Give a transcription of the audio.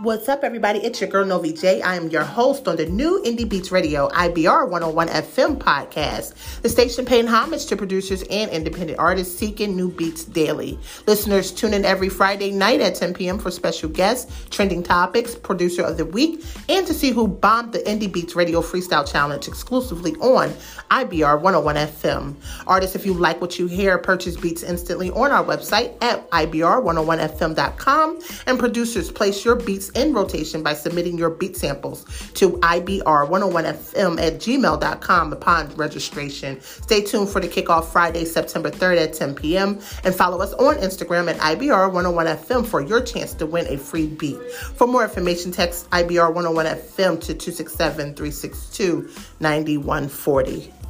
What's up, everybody? It's your girl Novi J. I am your host on the new Indie Beats Radio IBR 101 FM podcast, the station paying homage to producers and independent artists seeking new beats daily. Listeners tune in every Friday night at 10 p.m. for special guests, trending topics, producer of the week, and to see who bombed the Indie Beats Radio Freestyle Challenge exclusively on IBR 101 FM. Artists, if you like what you hear, purchase beats instantly on our website at IBR101FM.com, and producers place your beats in rotation by submitting your beat samples to IBR101FM at gmail.com upon registration. Stay tuned for the kickoff Friday, September 3rd at 10 p.m. and follow us on Instagram at IBR101FM for your chance to win a free beat. For more information, text IBR101FM to 267 362 9140.